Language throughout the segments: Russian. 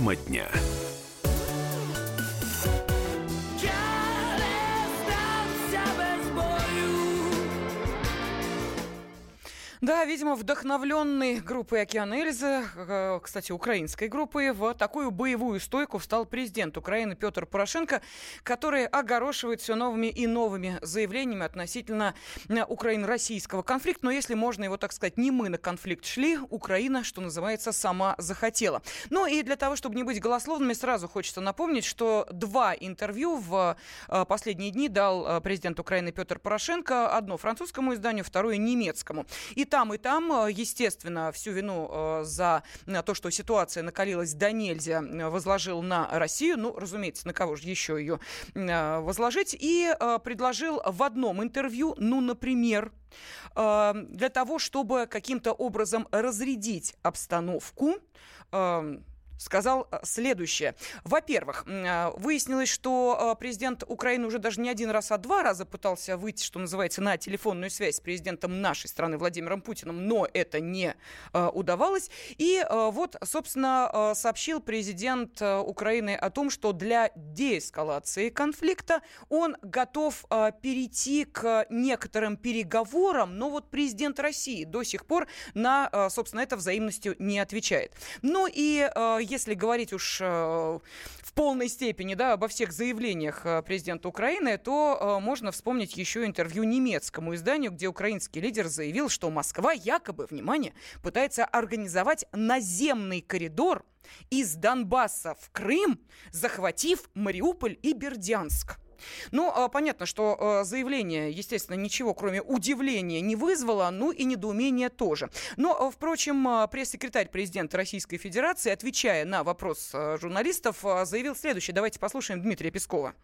Тема дня. Да, видимо, вдохновленный группой «Океан Эльзы», э, кстати, украинской группой, в такую боевую стойку встал президент Украины Петр Порошенко, который огорошивает все новыми и новыми заявлениями относительно э, Украины-российского конфликта. Но если можно его, так сказать, не мы на конфликт шли, Украина, что называется, сама захотела. Ну и для того, чтобы не быть голословными, сразу хочется напомнить, что два интервью в э, последние дни дал президент Украины Петр Порошенко. Одно французскому изданию, второе немецкому. И там, и там, э, естественно, всю вину э, за э, то, что ситуация накалилась до нельзя, возложил на Россию. Ну, разумеется, на кого же еще ее возложить. И предложил в одном интервью, ну, например, для того, чтобы каким-то образом разрядить обстановку, сказал э, следующее. Во-первых, э, выяснилось, что э, президент Украины уже даже не один раз, а два раза пытался выйти, что называется, на телефонную связь с президентом нашей страны Владимиром Путиным, но это не удавалось. И вот, собственно, сообщил президент Украины о том, что для деэскалации конфликта он готов перейти к некоторым переговорам, но вот президент России до сих пор на, собственно, это взаимностью не отвечает. Ну и если говорить уж э, в полной степени да, обо всех заявлениях э, президента Украины, то э, можно вспомнить еще интервью немецкому изданию, где украинский лидер заявил, что Москва якобы, внимание, пытается организовать наземный коридор из Донбасса в Крым, захватив Мариуполь и Бердянск. Ну, а, понятно, что а, заявление, естественно, ничего, кроме удивления, не вызвало, ну и недоумения тоже. Но, а, впрочем, пресс-секретарь президента Российской Федерации, отвечая на вопрос журналистов, заявил следующее. Давайте послушаем Дмитрия Пескова.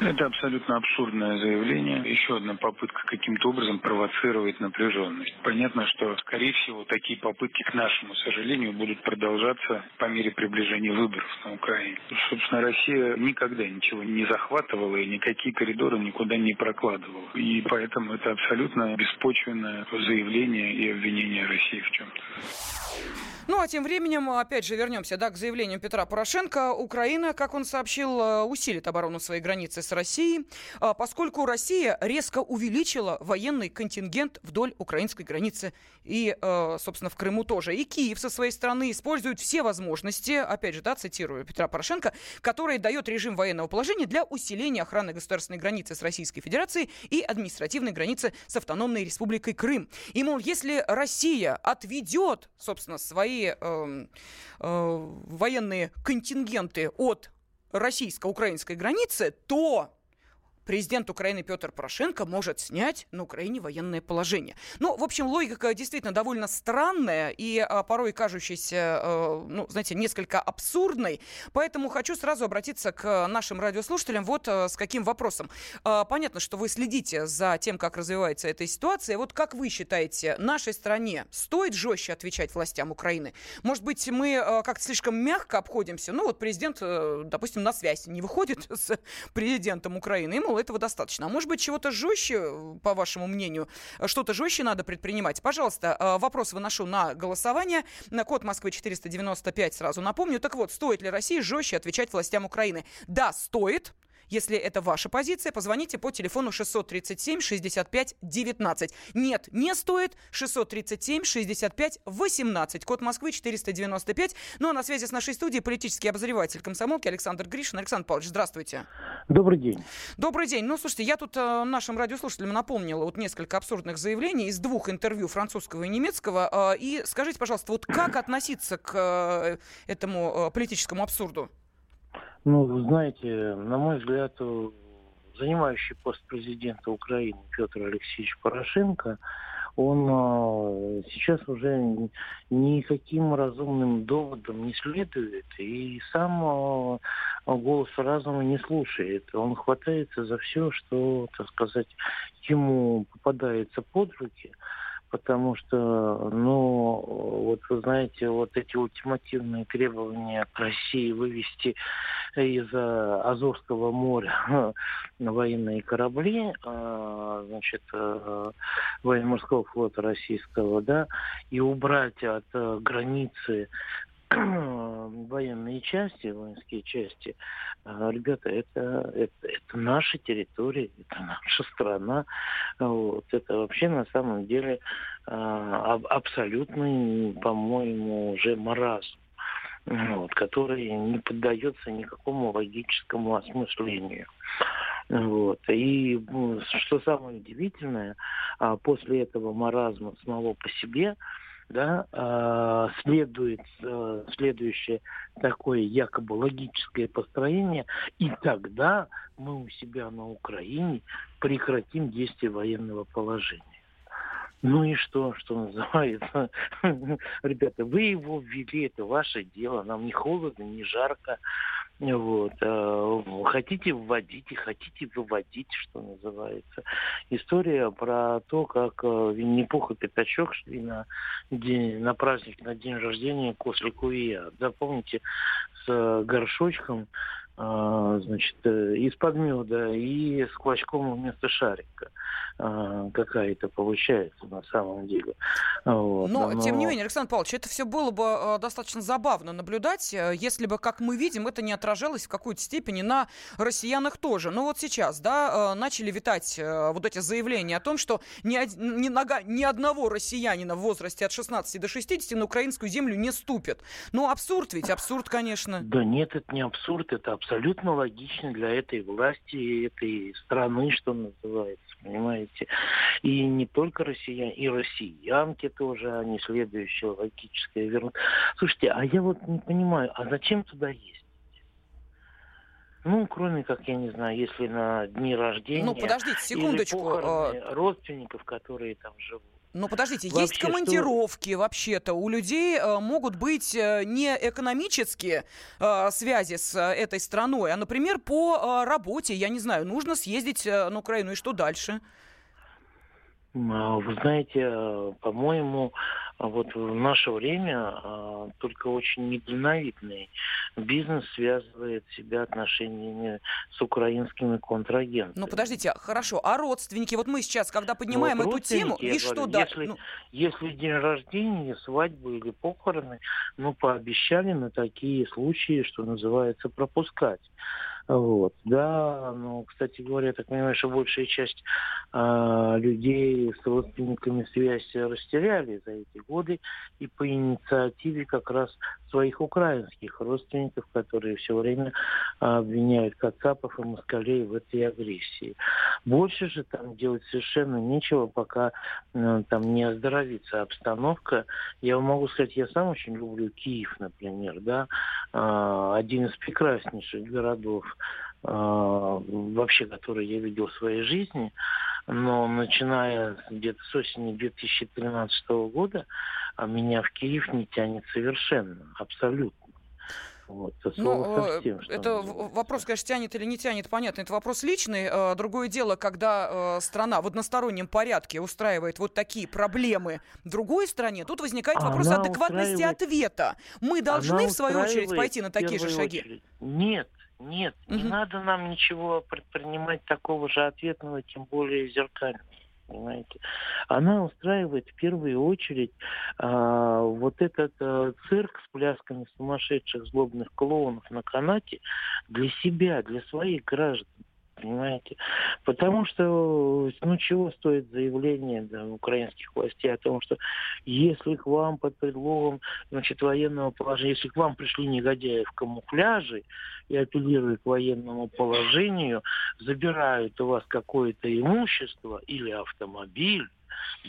Это абсолютно абсурдное заявление. Еще одна попытка каким-то образом провоцировать напряженность. Понятно, что, скорее всего, такие попытки, к нашему сожалению, будут продолжаться по мере приближения выборов на Украине. Собственно, Россия никогда ничего не захватывала и никакие коридоры никуда не прокладывала. И поэтому это абсолютно беспочвенное заявление и обвинение России в чем-то. Ну, а тем временем, опять же, вернемся да, к заявлению Петра Порошенко. Украина, как он сообщил, э, усилит оборону своей границы с Россией, э, поскольку Россия резко увеличила военный контингент вдоль украинской границы. И, э, собственно, в Крыму тоже. И Киев со своей стороны использует все возможности, опять же, да, цитирую Петра Порошенко, которые дает режим военного положения для усиления охраны государственной границы с Российской Федерацией и административной границы с автономной республикой Крым. И, мол, если Россия отведет, собственно, свои э, э, военные контингенты от российско-украинской границы, то президент Украины Петр Порошенко может снять на Украине военное положение. Ну, в общем, логика действительно довольно странная и а, порой кажущаяся, а, ну, знаете, несколько абсурдной. Поэтому хочу сразу обратиться к нашим радиослушателям вот а, с каким вопросом. А, понятно, что вы следите за тем, как развивается эта ситуация. Вот как вы считаете, нашей стране стоит жестче отвечать властям Украины? Может быть, мы а, как-то слишком мягко обходимся? Ну, вот президент, допустим, на связь не выходит с президентом Украины, ему этого достаточно. А может быть, чего-то жестче, по вашему мнению, что-то жестче надо предпринимать? Пожалуйста, э, вопрос выношу на голосование. На код Москвы 495 сразу напомню. Так вот, стоит ли России жестче отвечать властям Украины? Да, стоит. Если это ваша позиция, позвоните по телефону 637 65 19. Нет, не стоит. 637 65 18. Код Москвы 495. Ну а на связи с нашей студией политический обозреватель комсомолки Александр Гришин. Александр Павлович, здравствуйте. Добрый день. Добрый день. Ну, слушайте, я тут э, нашим радиослушателям напомнила вот несколько абсурдных заявлений из двух интервью французского и немецкого. Э, и скажите, пожалуйста, вот как относиться к э, этому э, политическому абсурду? Ну, знаете, на мой взгляд, занимающий пост президента Украины Петр Алексеевич Порошенко, он э, сейчас уже никаким разумным доводом не следует и сам э, голос разума не слушает. Он хватается за все, что, так сказать, ему попадается под руки потому что, ну, вот вы знаете, вот эти ультимативные требования к России вывести из Азовского моря военные корабли, а, значит, э, военно-морского флота российского, да, и убрать от э, границы военные части, воинские части, а, ребята, это, это, это наша территория, это наша страна. Вот. Это вообще на самом деле а, абсолютный, по-моему, уже маразм вот, который не поддается никакому логическому осмыслению. Вот. И что самое удивительное, после этого маразма самого по себе, да, э, следует э, следующее такое якобы логическое построение, и тогда мы у себя на Украине прекратим действие военного положения. Ну и что, что называется? Ребята, вы его ввели, это ваше дело, нам не холодно, не жарко. Вот. Э, хотите вводите, хотите выводить, что называется. История про то, как э, Винни-Пух и Пятачок шли на, день, на праздник, на день рождения Кослику и я. Запомните, с горшочком а, значит, э, из-под меда и с клочком вместо шарика а, какая-то получается на самом деле. Вот. Но, Но, тем не менее, Александр Павлович, это все было бы э, достаточно забавно наблюдать, э, если бы, как мы видим, это не отражалось в какой-то степени на россиянах тоже. Ну вот сейчас, да, начали витать вот эти заявления о том, что ни, ни, нога, ни одного россиянина в возрасте от 16 до 60 на украинскую землю не ступит. Ну абсурд ведь, абсурд, конечно. Да нет, это не абсурд, это абсурд абсолютно логично для этой власти, этой страны, что называется, понимаете. И не только россияне, и россиянки тоже, они следующее логическое вернут. Слушайте, а я вот не понимаю, а зачем туда ездить? Ну, кроме как, я не знаю, если на дни рождения... Ну, подождите, секундочку. Или а родственников, которые там живут. Ну, подождите, Вообще, есть командировки что... вообще-то. У людей э, могут быть э, не экономические э, связи с э, этой страной, а, например, по э, работе. Я не знаю, нужно съездить э, на Украину, и что дальше? А, вы знаете, э, по-моему, а вот в наше время а, только очень недальновидный бизнес связывает себя отношениями с украинскими контрагентами. Ну, подождите, хорошо, а родственники? Вот мы сейчас, когда поднимаем ну, вот эту тему, и что дальше? Если, ну... если день рождения, свадьбы или похороны, ну, пообещали на такие случаи, что называется, пропускать. Вот, да, ну, кстати говоря, я так понимаю, что большая часть э, людей с родственниками связь растеряли за эти годы и по инициативе как раз своих украинских родственников, которые все время а, обвиняют Кацапов и Москалей в этой агрессии. Больше же там делать совершенно нечего, пока э, там не оздоровится обстановка. Я могу сказать, я сам очень люблю Киев, например, да, э, один из прекраснейших городов вообще, который я видел в своей жизни но начиная где-то с осени 2013 года а меня в Киев не тянет совершенно, абсолютно. Вот, ну, совсем, это вопрос, конечно, тянет или не тянет, понятно. Это вопрос личный. Э, другое дело, когда э, страна в одностороннем порядке устраивает вот такие проблемы другой стране, тут возникает вопрос Она адекватности устраивает... ответа. Мы должны, в свою очередь, пойти на такие же шаги? Очередь. Нет, нет, угу. не надо нам ничего предпринимать такого же ответного, тем более зеркального понимаете. Она устраивает в первую очередь а, вот этот а, цирк с плясками сумасшедших злобных клоунов на канате для себя, для своих граждан понимаете? Потому что, ну, чего стоит заявление да, украинских властей о том, что если к вам под предлогом, значит, военного положения, если к вам пришли негодяи в камуфляже и апеллируя к военному положению, забирают у вас какое-то имущество или автомобиль,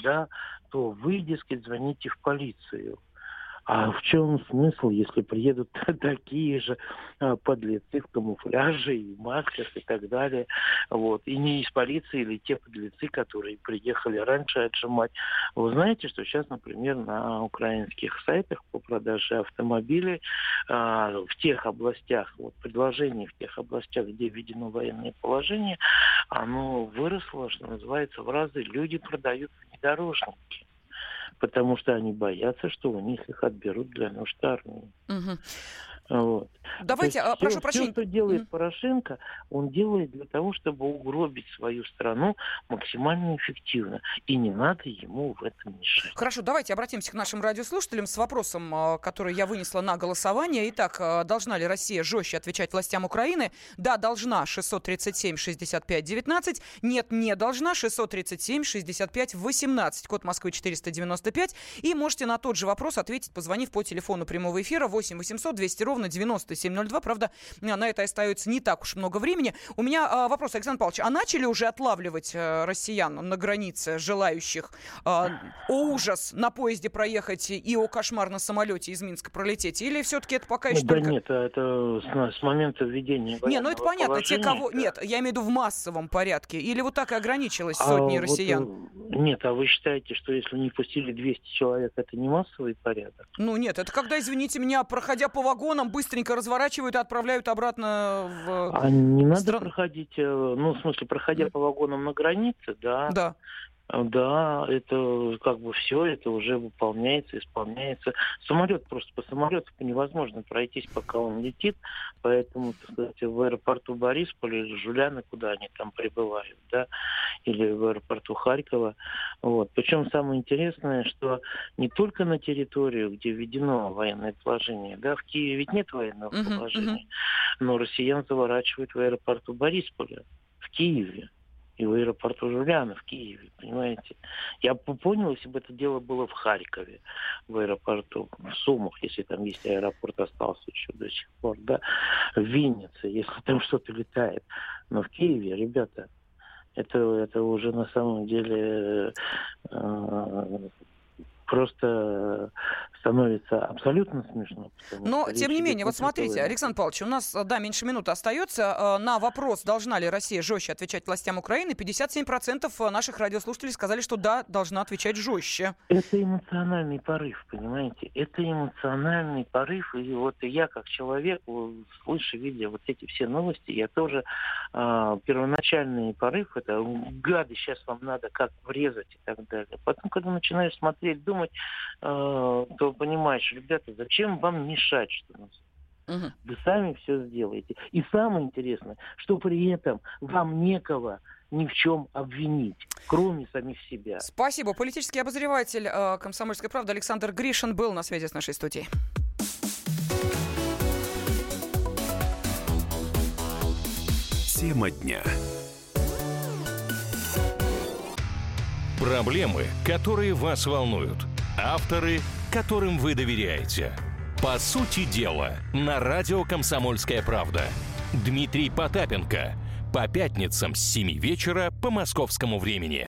да, то вы, дескать, звоните в полицию. А в чем смысл, если приедут такие же а, подлецы в камуфляже и масках и так далее, вот, и не из полиции или те подлецы, которые приехали раньше отжимать. Вы знаете, что сейчас, например, на украинских сайтах по продаже автомобилей а, в тех областях, вот предложение в тех областях, где введено военное положение, оно выросло, что называется, в разы. Люди продают внедорожники потому что они боятся, что у них их отберут для нужд армии. Угу. Вот. Давайте, есть, а, прошу все, прощения. Все, что делает. Порошенко, он делает для того, чтобы угробить свою страну максимально эффективно. И не надо ему в этом мешать. Хорошо, давайте обратимся к нашим радиослушателям с вопросом, а, который я вынесла на голосование. Итак, а, должна ли Россия жестче отвечать властям Украины? Да, должна. 637 65 19. Нет, не должна. 637 65 18. Код Москвы 495. И можете на тот же вопрос ответить, позвонив по телефону прямого эфира 8 800 200 ровно 9702. Правда, на это остается не так уж много времени. У меня а, вопрос, Александр Павлович, а начали уже отлавливать а, россиян на границе, желающих а, о ужас на поезде проехать и о кошмар на самолете из Минска пролететь? Или все-таки это пока еще да только... нет, это с, с момента введения Не, ну это понятно, те, кого... да. Нет, я имею в виду в массовом порядке. Или вот так и ограничилось сотни а россиян? Вот, нет, а вы считаете, что если не пустили 200 человек, это не массовый порядок? Ну нет, это когда, извините меня, проходя по вагонам, быстренько разворачивают и отправляют обратно в... А не надо стран... проходить, ну, в смысле, проходя по вагонам на границе, да, Да. Да, это как бы все, это уже выполняется, исполняется. Самолет просто по самолету невозможно пройтись, пока он летит, поэтому, так сказать, в аэропорту Борисполя или Жуляны, куда они там прибывают, да, или в аэропорту Харькова. Вот. Причем самое интересное, что не только на территорию, где введено военное положение, да, в Киеве ведь нет военного положения, но россиян заворачивают в аэропорту Борисполя, в Киеве и в аэропорту Жуляна в Киеве, понимаете? Я бы понял, если бы это дело было в Харькове, в аэропорту, в Сумах, если там есть аэропорт, остался еще до сих пор, да, в Виннице, если там что-то летает. Но в Киеве, ребята, это, это уже на самом деле э, просто становится абсолютно смешно. Но, тем не менее, вот смотрите, Александр Павлович, у нас, э, да, меньше минуты остается. Э, На вопрос, должна ли Россия жестче отвечать властям Украины, 57% наших радиослушателей сказали, что да, должна отвечать жестче. Это эмоциональный порыв, понимаете? Это эмоциональный порыв. И вот я, как человек, слыша, видя вот эти все новости, я тоже а, первоначальный порыв, это гады, сейчас вам надо как врезать и так далее. Потом, когда начинаешь смотреть, думать, то понимаешь, ребята, зачем вам мешать, что называется? Вы сами все сделаете. И самое интересное, что при этом вам некого ни в чем обвинить, кроме самих себя. Спасибо. Политический обозреватель э, «Комсомольской правды» Александр Гришин был на связи с нашей студией. Тема дня. Проблемы, которые вас волнуют. Авторы, которым вы доверяете. По сути дела, на радио «Комсомольская правда». Дмитрий Потапенко. По пятницам с 7 вечера по московскому времени.